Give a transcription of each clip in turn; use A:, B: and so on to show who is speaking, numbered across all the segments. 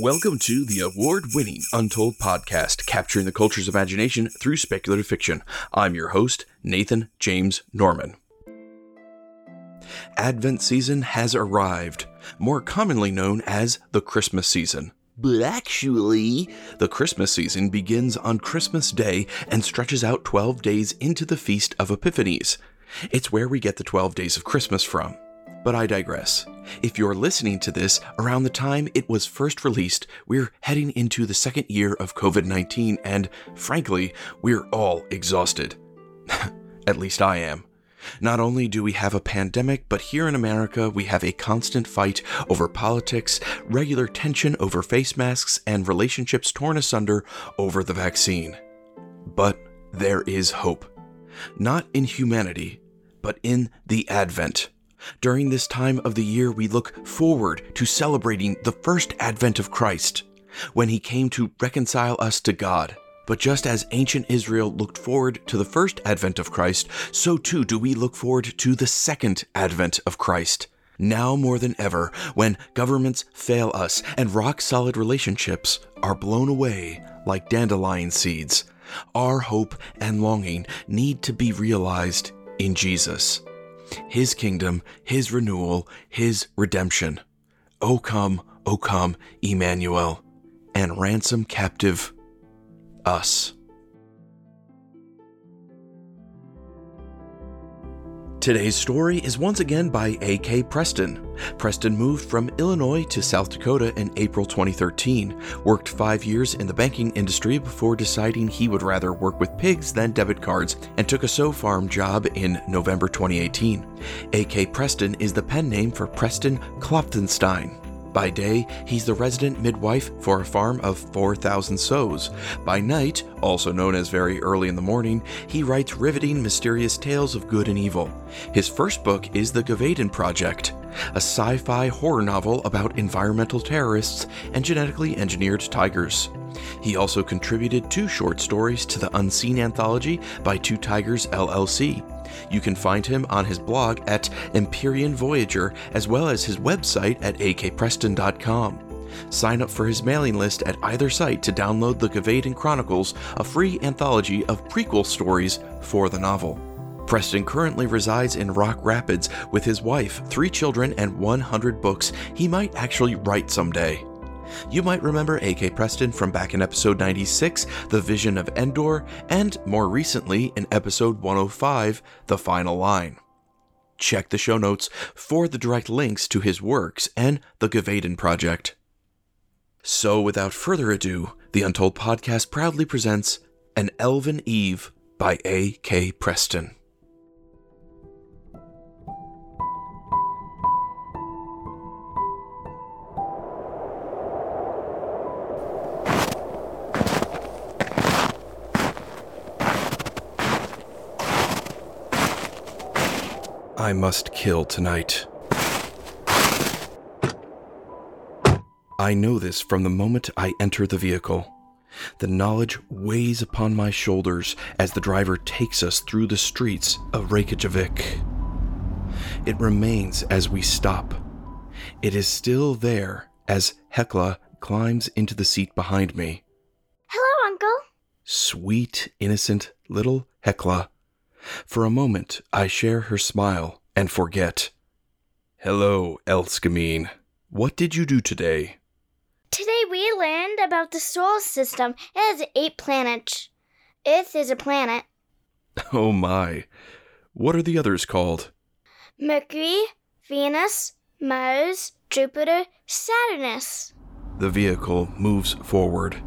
A: Welcome to the award winning Untold podcast, capturing the culture's imagination through speculative fiction. I'm your host, Nathan James Norman. Advent season has arrived, more commonly known as the Christmas season. But actually, the Christmas season begins on Christmas Day and stretches out 12 days into the Feast of Epiphanies. It's where we get the 12 days of Christmas from. But I digress. If you're listening to this around the time it was first released, we're heading into the second year of COVID 19, and frankly, we're all exhausted. At least I am. Not only do we have a pandemic, but here in America, we have a constant fight over politics, regular tension over face masks, and relationships torn asunder over the vaccine. But there is hope. Not in humanity, but in the Advent. During this time of the year, we look forward to celebrating the first advent of Christ, when he came to reconcile us to God. But just as ancient Israel looked forward to the first advent of Christ, so too do we look forward to the second advent of Christ. Now more than ever, when governments fail us and rock solid relationships are blown away like dandelion seeds, our hope and longing need to be realized in Jesus his kingdom, his renewal, his redemption. O come, O come, Emmanuel, and ransom captive us. Today's story is once again by A.K. Preston. Preston moved from Illinois to South Dakota in April 2013, worked five years in the banking industry before deciding he would rather work with pigs than debit cards, and took a sow farm job in November 2018. A.K. Preston is the pen name for Preston Klopfenstein. By day, he's the resident midwife for a farm of 4,000 sows. By night, also known as very early in the morning, he writes riveting, mysterious tales of good and evil. His first book is The Gevaudan Project, a sci fi horror novel about environmental terrorists and genetically engineered tigers. He also contributed two short stories to the Unseen anthology by Two Tigers LLC. You can find him on his blog at Empyrean Voyager, as well as his website at akpreston.com. Sign up for his mailing list at either site to download the Gevaudan Chronicles, a free anthology of prequel stories for the novel. Preston currently resides in Rock Rapids with his wife, three children, and 100 books he might actually write someday. You might remember A.K. Preston from back in episode 96, The Vision of Endor, and more recently in episode 105, The Final Line. Check the show notes for the direct links to his works and the Gevaudan Project. So, without further ado, the Untold Podcast proudly presents An Elven Eve by A.K. Preston. I must kill tonight. I know this from the moment I enter the vehicle. The knowledge weighs upon my shoulders as the driver takes us through the streets of Reykjavik. It remains as we stop. It is still there as Hekla climbs into the seat behind me.
B: Hello, Uncle.
A: Sweet, innocent little Hekla. for a moment, I share her smile and forget. Hello, Elskemine. What did you do today?
B: Today we learned about the solar system. It has eight planets. Earth is a planet.
A: Oh my. What are the others called?
B: Mercury, Venus, Mars, Jupiter, Saturnus.
A: The vehicle moves forward.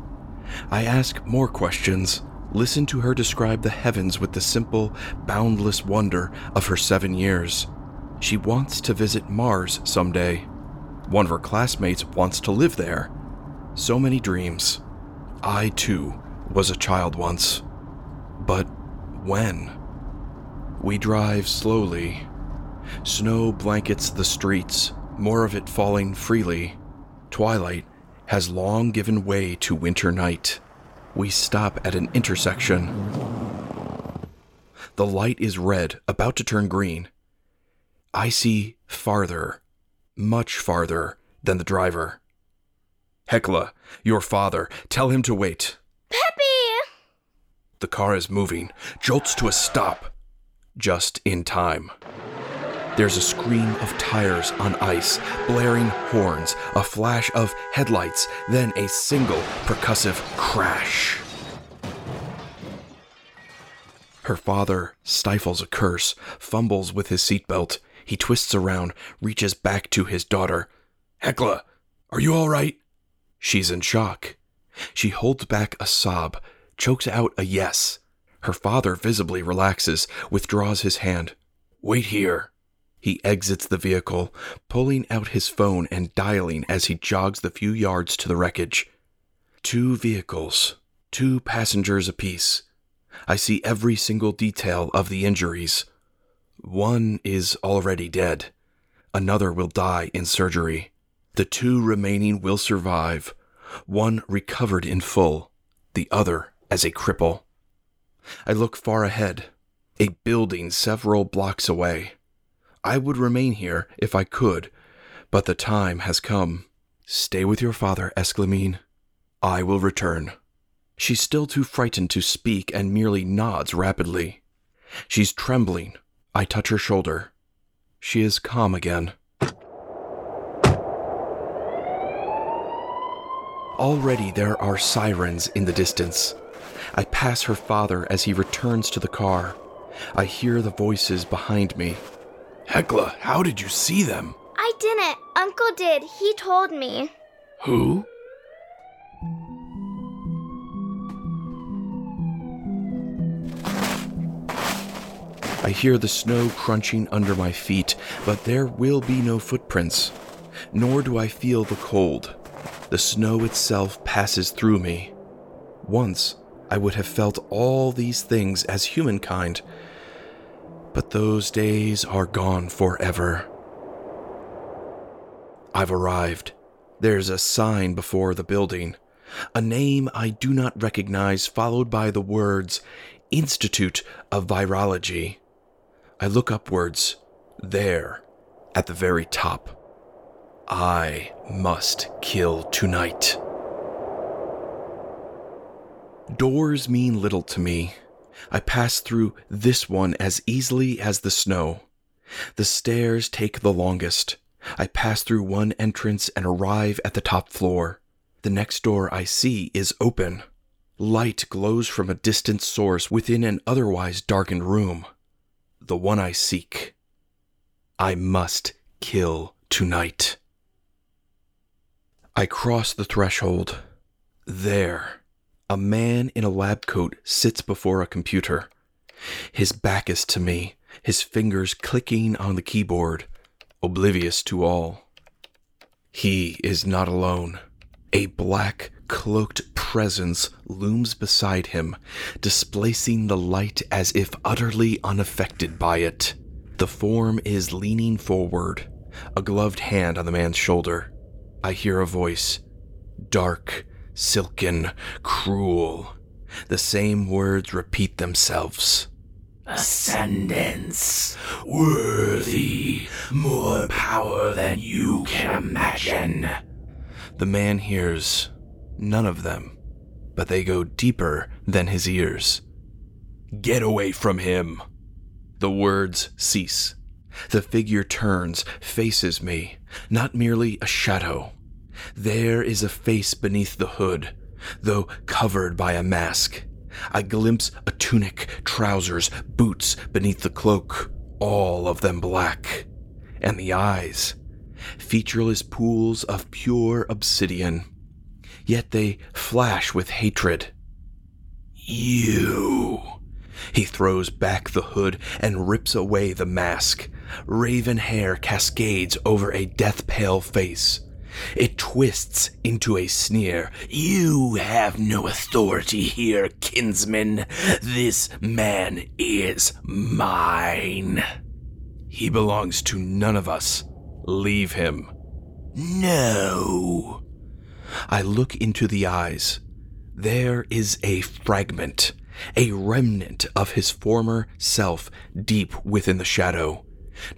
A: I ask more questions. Listen to her describe the heavens with the simple, boundless wonder of her seven years. She wants to visit Mars someday. One of her classmates wants to live there. So many dreams. I, too, was a child once. But when? We drive slowly. Snow blankets the streets, more of it falling freely. Twilight has long given way to winter night. We stop at an intersection. The light is red, about to turn green. I see farther, much farther than the driver. Hekla, your father, tell him to wait.
B: Peppy!
A: The car is moving, jolts to a stop. Just in time. There's a scream of tires on ice, blaring horns, a flash of headlights, then a single percussive crash. Her father stifles a curse, fumbles with his seatbelt. He twists around, reaches back to his daughter. Hekla, are you all right? She's in shock. She holds back a sob, chokes out a yes. Her father visibly relaxes, withdraws his hand. Wait here. He exits the vehicle, pulling out his phone and dialing as he jogs the few yards to the wreckage. Two vehicles, two passengers apiece. I see every single detail of the injuries. One is already dead. Another will die in surgery. The two remaining will survive. One recovered in full, the other as a cripple. I look far ahead, a building several blocks away. I would remain here if I could, but the time has come. Stay with your father, Esclamine. I will return. She's still too frightened to speak and merely nods rapidly. She's trembling. I touch her shoulder. She is calm again. Already there are sirens in the distance. I pass her father as he returns to the car. I hear the voices behind me. Hekla, how did you see them?
B: I didn't. Uncle did. He told me.
A: Who? I hear the snow crunching under my feet, but there will be no footprints. Nor do I feel the cold. The snow itself passes through me. Once, I would have felt all these things as humankind, but those days are gone forever. I've arrived. There's a sign before the building, a name I do not recognize, followed by the words Institute of Virology. I look upwards, there, at the very top. I must kill tonight. Doors mean little to me. I pass through this one as easily as the snow. The stairs take the longest. I pass through one entrance and arrive at the top floor. The next door I see is open. Light glows from a distant source within an otherwise darkened room. The one I seek. I must kill tonight. I cross the threshold. There, a man in a lab coat sits before a computer. His back is to me, his fingers clicking on the keyboard, oblivious to all. He is not alone. A black, cloaked presence looms beside him, displacing the light as if utterly unaffected by it. The form is leaning forward, a gloved hand on the man's shoulder. I hear a voice, dark, silken, cruel. The same words repeat themselves.
C: Ascendance, worthy, more power than you can imagine.
A: The man hears none of them, but they go deeper than his ears. Get away from him! The words cease. The figure turns, faces me, not merely a shadow. There is a face beneath the hood, though covered by a mask. I glimpse a tunic, trousers, boots beneath the cloak, all of them black. And the eyes, featureless pools of pure obsidian. Yet they flash with hatred. You. He throws back the hood and rips away the mask. Raven hair cascades over a death pale face. It twists into a sneer.
C: You have no authority here, kinsman. This man is mine.
A: He belongs to none of us. Leave him.
C: No.
A: I look into the eyes. There is a fragment, a remnant of his former self deep within the shadow.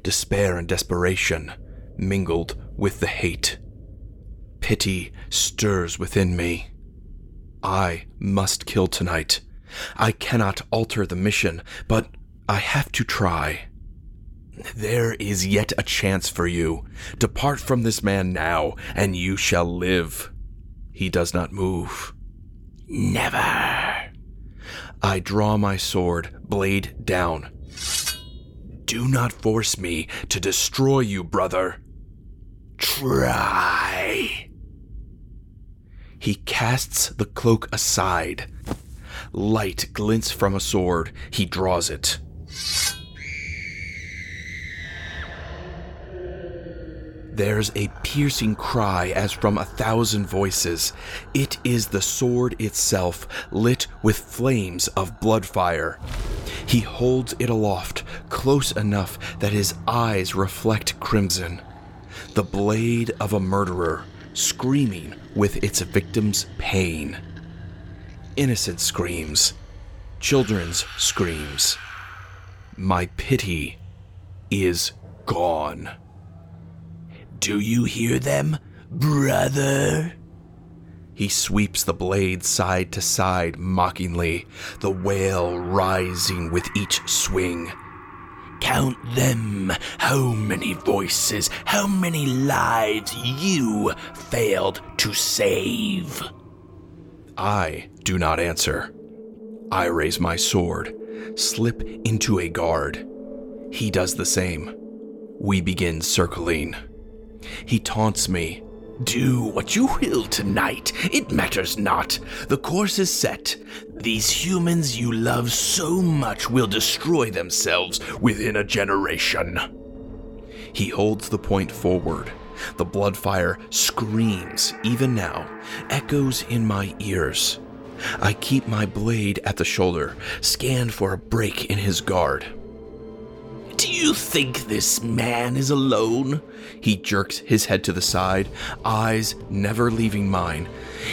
A: Despair and desperation mingled with the hate pity stirs within me. I must kill tonight. I cannot alter the mission, but I have to try. There is yet a chance for you. Depart from this man now, and you shall live. He does not move.
C: Never.
A: I draw my sword, blade down. Do not force me to destroy you, brother.
C: Try.
A: He casts the cloak aside. Light glints from a sword. He draws it. There's a piercing cry as from a thousand voices. It is the sword itself, lit with flames of blood fire. He holds it aloft, close enough that his eyes reflect crimson. The blade of a murderer, screaming with its victim's pain. Innocent screams, children's screams. My pity is gone.
C: Do you hear them, brother?
A: He sweeps the blade side to side mockingly, the wail rising with each swing.
C: Count them. How many voices, how many lives you failed to save?
A: I do not answer. I raise my sword, slip into a guard. He does the same. We begin circling. He taunts me.
C: Do what you will tonight. It matters not. The course is set. These humans you love so much will destroy themselves within a generation.
A: He holds the point forward. The blood fire screams, even now, echoes in my ears. I keep my blade at the shoulder, scan for a break in his guard.
C: Do you think this man is alone?
A: He jerks his head to the side, eyes never leaving mine.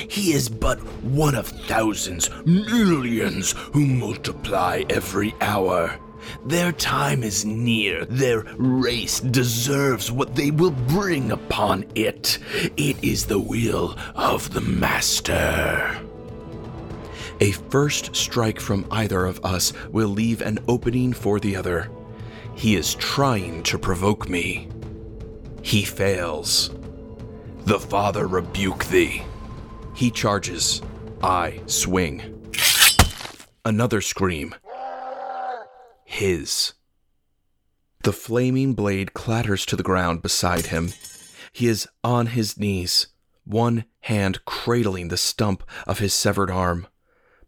C: He is but one of thousands, millions, who multiply every hour. Their time is near. Their race deserves what they will bring upon it. It is the will of the Master.
A: A first strike from either of us will leave an opening for the other. He is trying to provoke me. He fails. The Father rebuke thee. He charges. I swing. Another scream. His. The flaming blade clatters to the ground beside him. He is on his knees, one hand cradling the stump of his severed arm.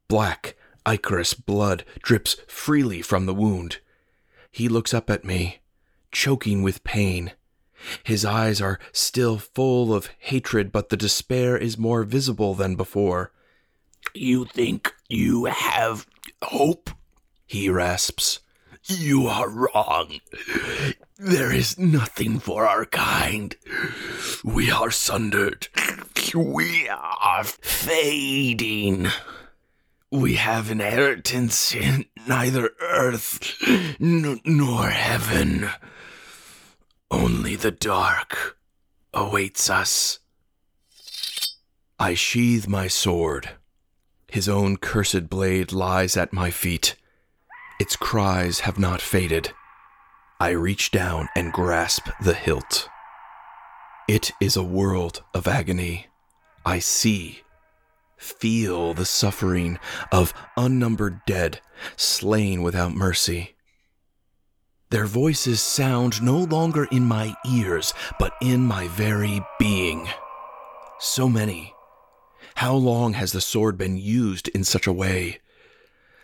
A: Black, ichorous blood drips freely from the wound. He looks up at me, choking with pain. His eyes are still full of hatred, but the despair is more visible than before.
C: You think you have hope?
A: He rasps.
C: You are wrong. There is nothing for our kind. We are sundered. We are fading. We have inheritance in neither earth n- nor heaven. Only the dark awaits us.
A: I sheathe my sword. His own cursed blade lies at my feet. Its cries have not faded. I reach down and grasp the hilt. It is a world of agony. I see, feel the suffering of unnumbered dead slain without mercy. Their voices sound no longer in my ears, but in my very being. So many. How long has the sword been used in such a way?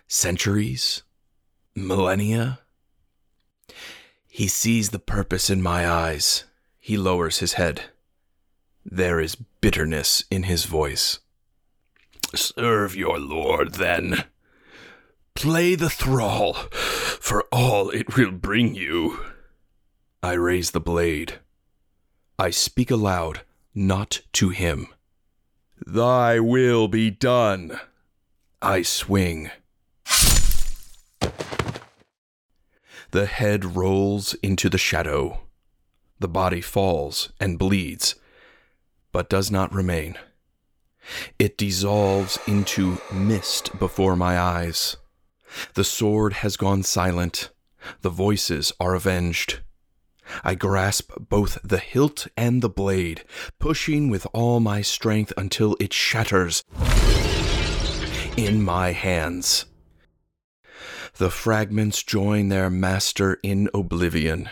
A: Centuries? Millennia? He sees the purpose in my eyes. He lowers his head. There is bitterness in his voice.
C: Serve your lord, then. Play the thrall, for all it will bring you.
A: I raise the blade. I speak aloud, not to him. Thy will be done. I swing. The head rolls into the shadow. The body falls and bleeds. but does not remain. It dissolves into mist before my eyes. The sword has gone silent. The voices are avenged. I grasp both the hilt and the blade, pushing with all my strength until it shatters in my hands. The fragments join their master in oblivion.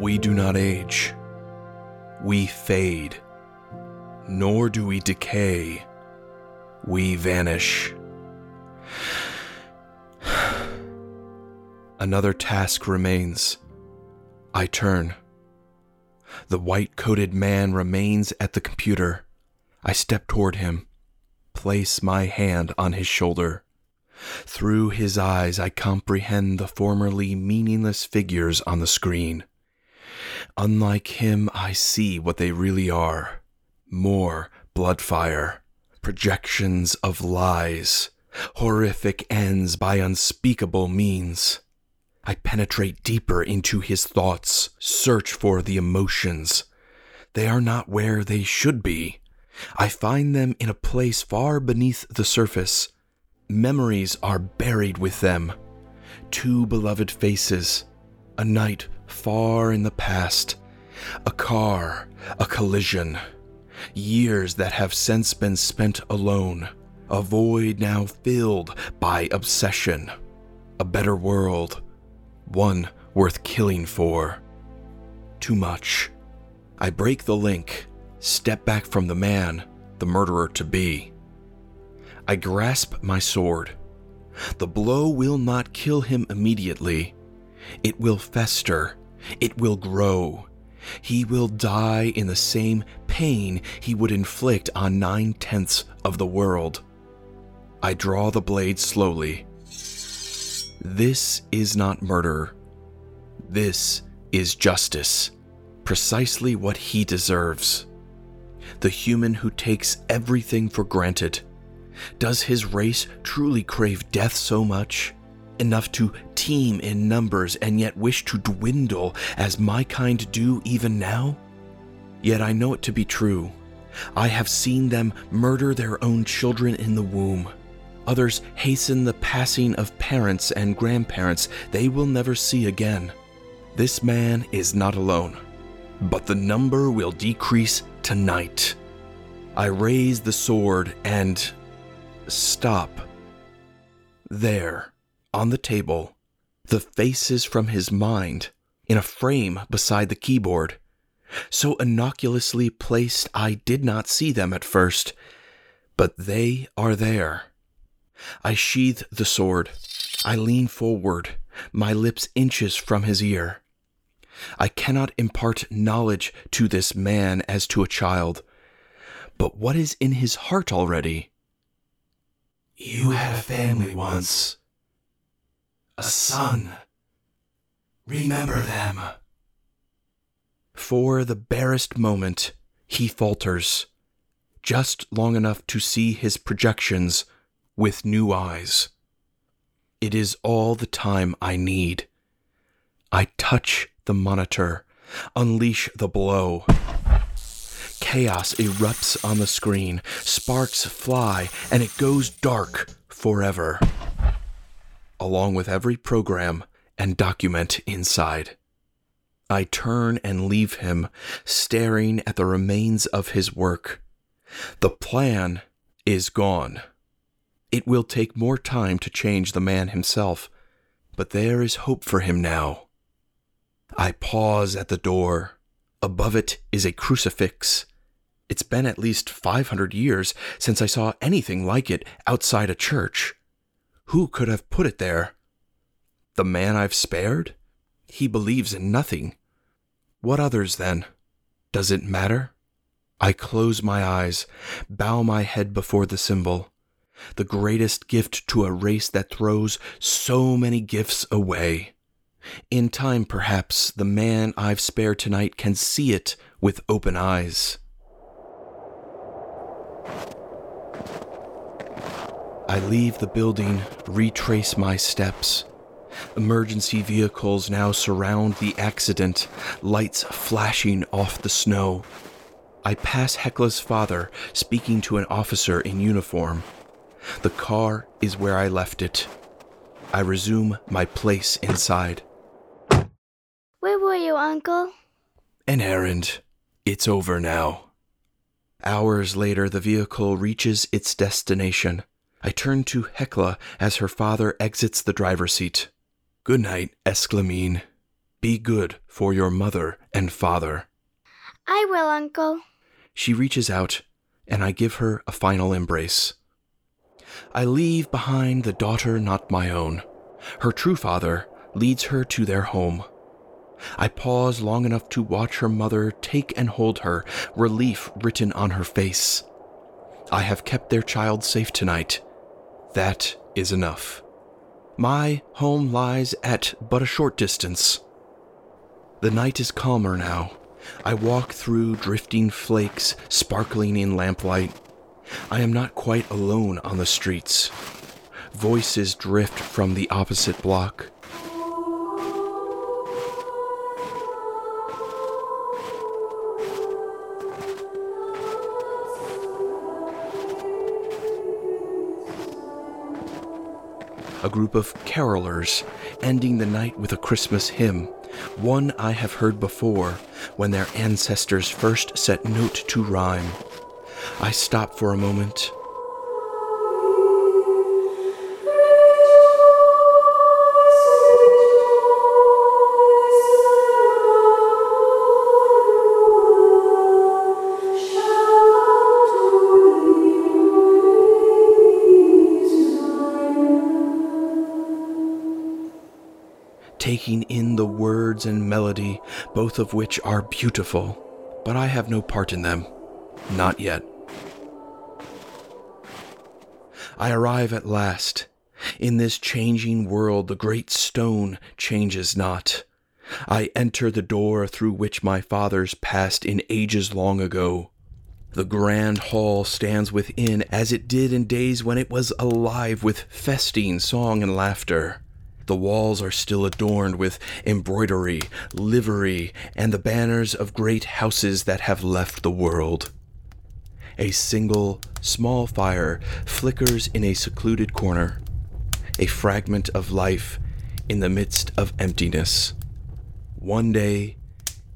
A: We do not age. We fade. Nor do we decay. We vanish. Another task remains. I turn. The white coated man remains at the computer. I step toward him, place my hand on his shoulder. Through his eyes, I comprehend the formerly meaningless figures on the screen. Unlike him, I see what they really are more bloodfire, projections of lies, horrific ends by unspeakable means. I penetrate deeper into his thoughts, search for the emotions. They are not where they should be. I find them in a place far beneath the surface. Memories are buried with them. Two beloved faces, a night far in the past, a car, a collision, years that have since been spent alone, a void now filled by obsession, a better world, one worth killing for. Too much. I break the link, step back from the man, the murderer to be. I grasp my sword. The blow will not kill him immediately. It will fester. It will grow. He will die in the same pain he would inflict on nine tenths of the world. I draw the blade slowly. This is not murder. This is justice. Precisely what he deserves. The human who takes everything for granted. Does his race truly crave death so much? Enough to teem in numbers and yet wish to dwindle as my kind do even now? Yet I know it to be true. I have seen them murder their own children in the womb. Others hasten the passing of parents and grandparents they will never see again. This man is not alone, but the number will decrease tonight. I raise the sword and stop. There, on the table, the faces from his mind in a frame beside the keyboard. So innocuously placed, I did not see them at first, but they are there. I sheathe the sword. I lean forward, my lips inches from his ear. I cannot impart knowledge to this man as to a child, but what is in his heart already?
C: You had a family once, a son. Remember them.
A: For the barest moment, he falters, just long enough to see his projections with new eyes. It is all the time I need. I touch the monitor, unleash the blow. Chaos erupts on the screen, sparks fly, and it goes dark forever, along with every program and document inside. I turn and leave him, staring at the remains of his work. The plan is gone. It will take more time to change the man himself, but there is hope for him now. I pause at the door. Above it is a crucifix. It's been at least 500 years since I saw anything like it outside a church. Who could have put it there? The man I've spared? He believes in nothing. What others, then? Does it matter? I close my eyes, bow my head before the symbol, the greatest gift to a race that throws so many gifts away. In time, perhaps, the man I've spared tonight can see it with open eyes. I leave the building, retrace my steps. Emergency vehicles now surround the accident, lights flashing off the snow. I pass Hekla's father speaking to an officer in uniform. The car is where I left it. I resume my place inside.
B: Where were you, Uncle?
A: An errand. It's over now. Hours later, the vehicle reaches its destination. I turn to Hekla as her father exits the driver's seat. Good night, Esclamine. Be good for your mother and father.
B: I will, Uncle.
A: She reaches out, and I give her a final embrace. I leave behind the daughter not my own. Her true father leads her to their home. I pause long enough to watch her mother take and hold her, relief written on her face. I have kept their child safe tonight. That is enough. My home lies at but a short distance. The night is calmer now. I walk through drifting flakes sparkling in lamplight. I am not quite alone on the streets. Voices drift from the opposite block. A group of carolers, ending the night with a Christmas hymn, one I have heard before when their ancestors first set note to rhyme. I stop for a moment taking in the words and melody, both of which are beautiful, but I have no part in them. Not yet. I arrive at last. In this changing world, the great stone changes not. I enter the door through which my fathers passed in ages long ago. The grand hall stands within as it did in days when it was alive with festing, song, and laughter. The walls are still adorned with embroidery, livery, and the banners of great houses that have left the world. A single, small fire flickers in a secluded corner, a fragment of life in the midst of emptiness. One day,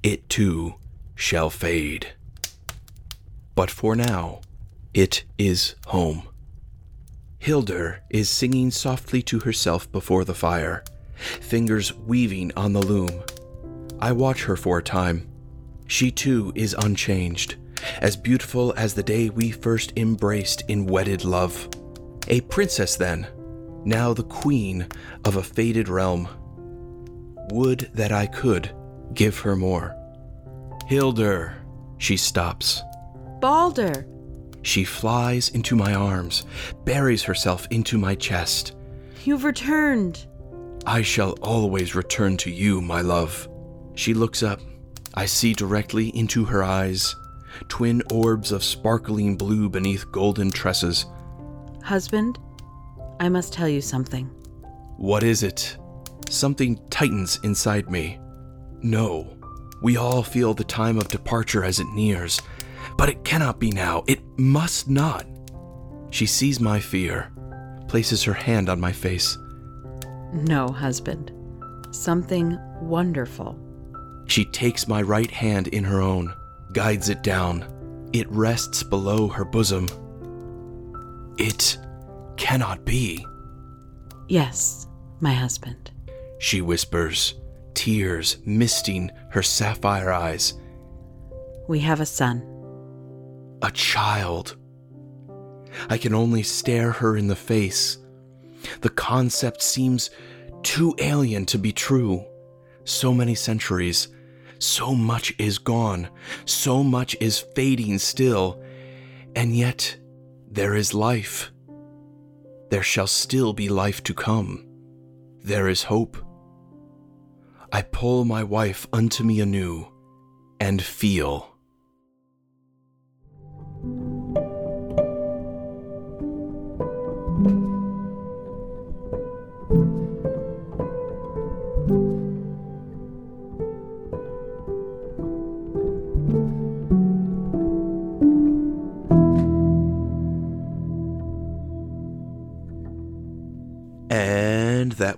A: it too shall fade. But for now, it is home. Hildur is singing softly to herself before the fire, fingers weaving on the loom. I watch her for a time. She too is unchanged, as beautiful as the day we first embraced in wedded love. A princess, then, now the queen of a faded realm. Would that I could give her more. Hildur, she stops.
D: Balder,
A: she flies into my arms, buries herself into my chest.
D: You've returned.
A: I shall always return to you, my love. She looks up. I see directly into her eyes, twin orbs of sparkling blue beneath golden tresses.
D: Husband, I must tell you something.
A: What is it? Something tightens inside me. No, we all feel the time of departure as it nears, but it cannot be now. It must not. She sees my fear, places her hand on my face.
D: No, husband. Something wonderful.
A: She takes my right hand in her own, guides it down. It rests below her bosom. It cannot be.
D: Yes, my husband.
A: She whispers, tears misting her sapphire eyes.
D: We have a son
A: a child. I can only stare her in the face. The concept seems too alien to be true. So many centuries, so much is gone, so much is fading still, and yet there is life. There shall still be life to come. There is hope. I pull my wife unto me anew and feel.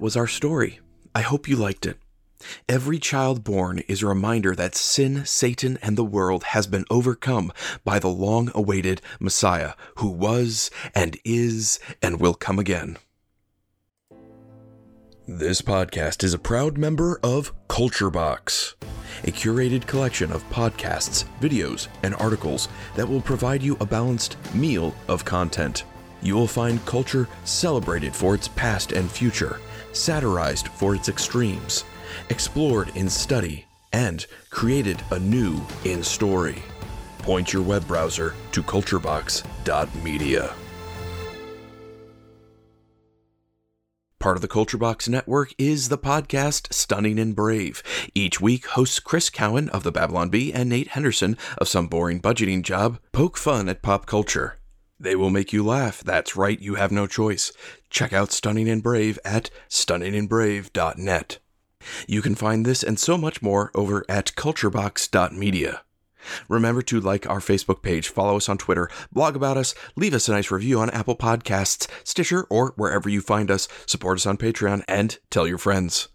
A: Was our story. I hope you liked it. Every child born is a reminder that sin, Satan, and the world has been overcome by the long awaited Messiah who was and is and will come again. This podcast is a proud member of Culture Box, a curated collection of podcasts, videos, and articles that will provide you a balanced meal of content. You will find culture celebrated for its past and future, satirized for its extremes, explored in study, and created anew in story. Point your web browser to culturebox.media. Part of the Culture Box Network is the podcast Stunning and Brave. Each week, hosts Chris Cowan of the Babylon Bee and Nate Henderson of Some Boring Budgeting Job poke fun at pop culture. They will make you laugh. That's right, you have no choice. Check out Stunning and Brave at stunningandbrave.net. You can find this and so much more over at culturebox.media. Remember to like our Facebook page, follow us on Twitter, blog about us, leave us a nice review on Apple Podcasts, Stitcher, or wherever you find us, support us on Patreon, and tell your friends.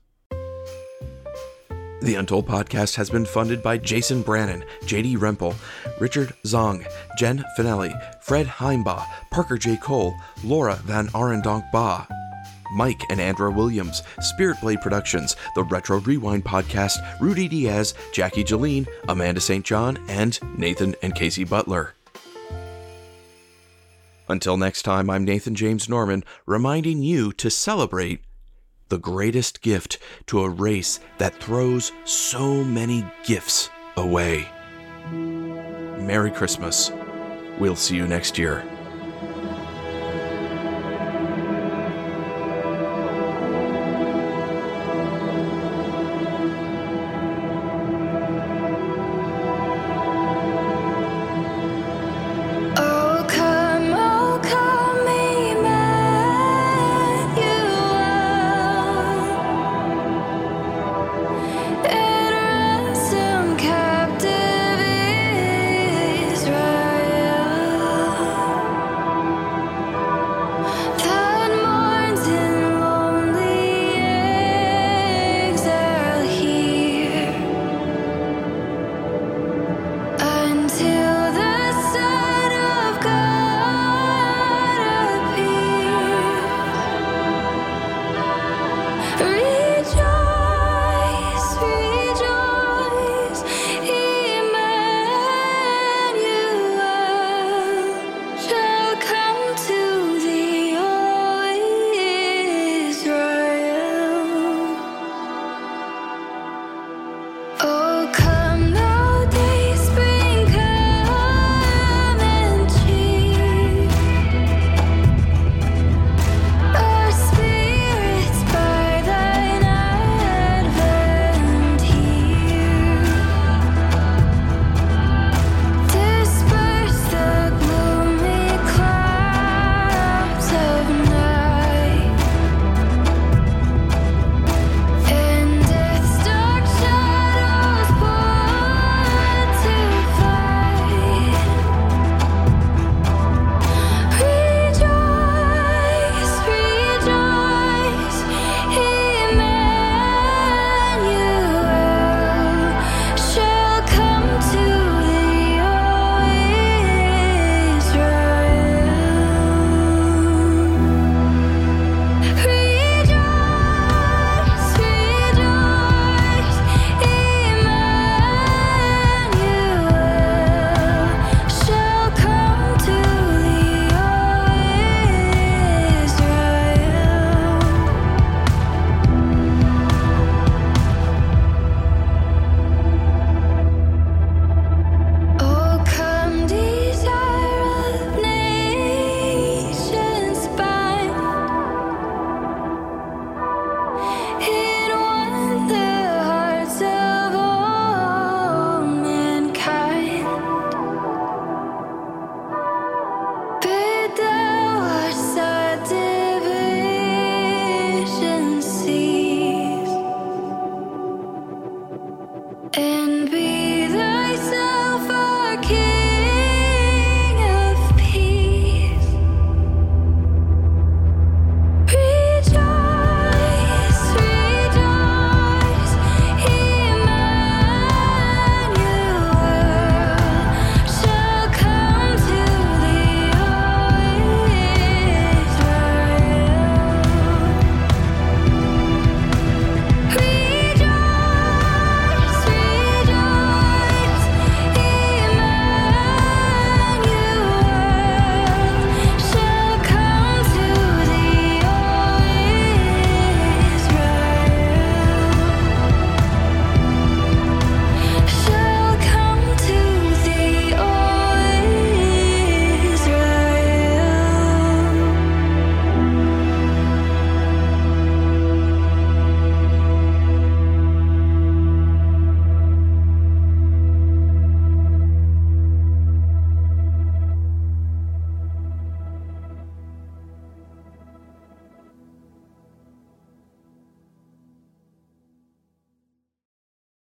A: The Untold podcast has been funded by Jason Brannon, JD Rempel, Richard Zong, Jen Finelli, Fred Heimbaugh, Parker J. Cole, Laura VanArendonk Baugh, Mike and Andra Williams, Spirit Blade Productions, The Retro Rewind Podcast, Rudy Diaz, Jackie Jeline, Amanda St. John, and Nathan and Casey Butler. Until next time, I'm Nathan James Norman, reminding you to celebrate the greatest gift to a race that throws so many gifts away. Merry Christmas. We'll see you next year.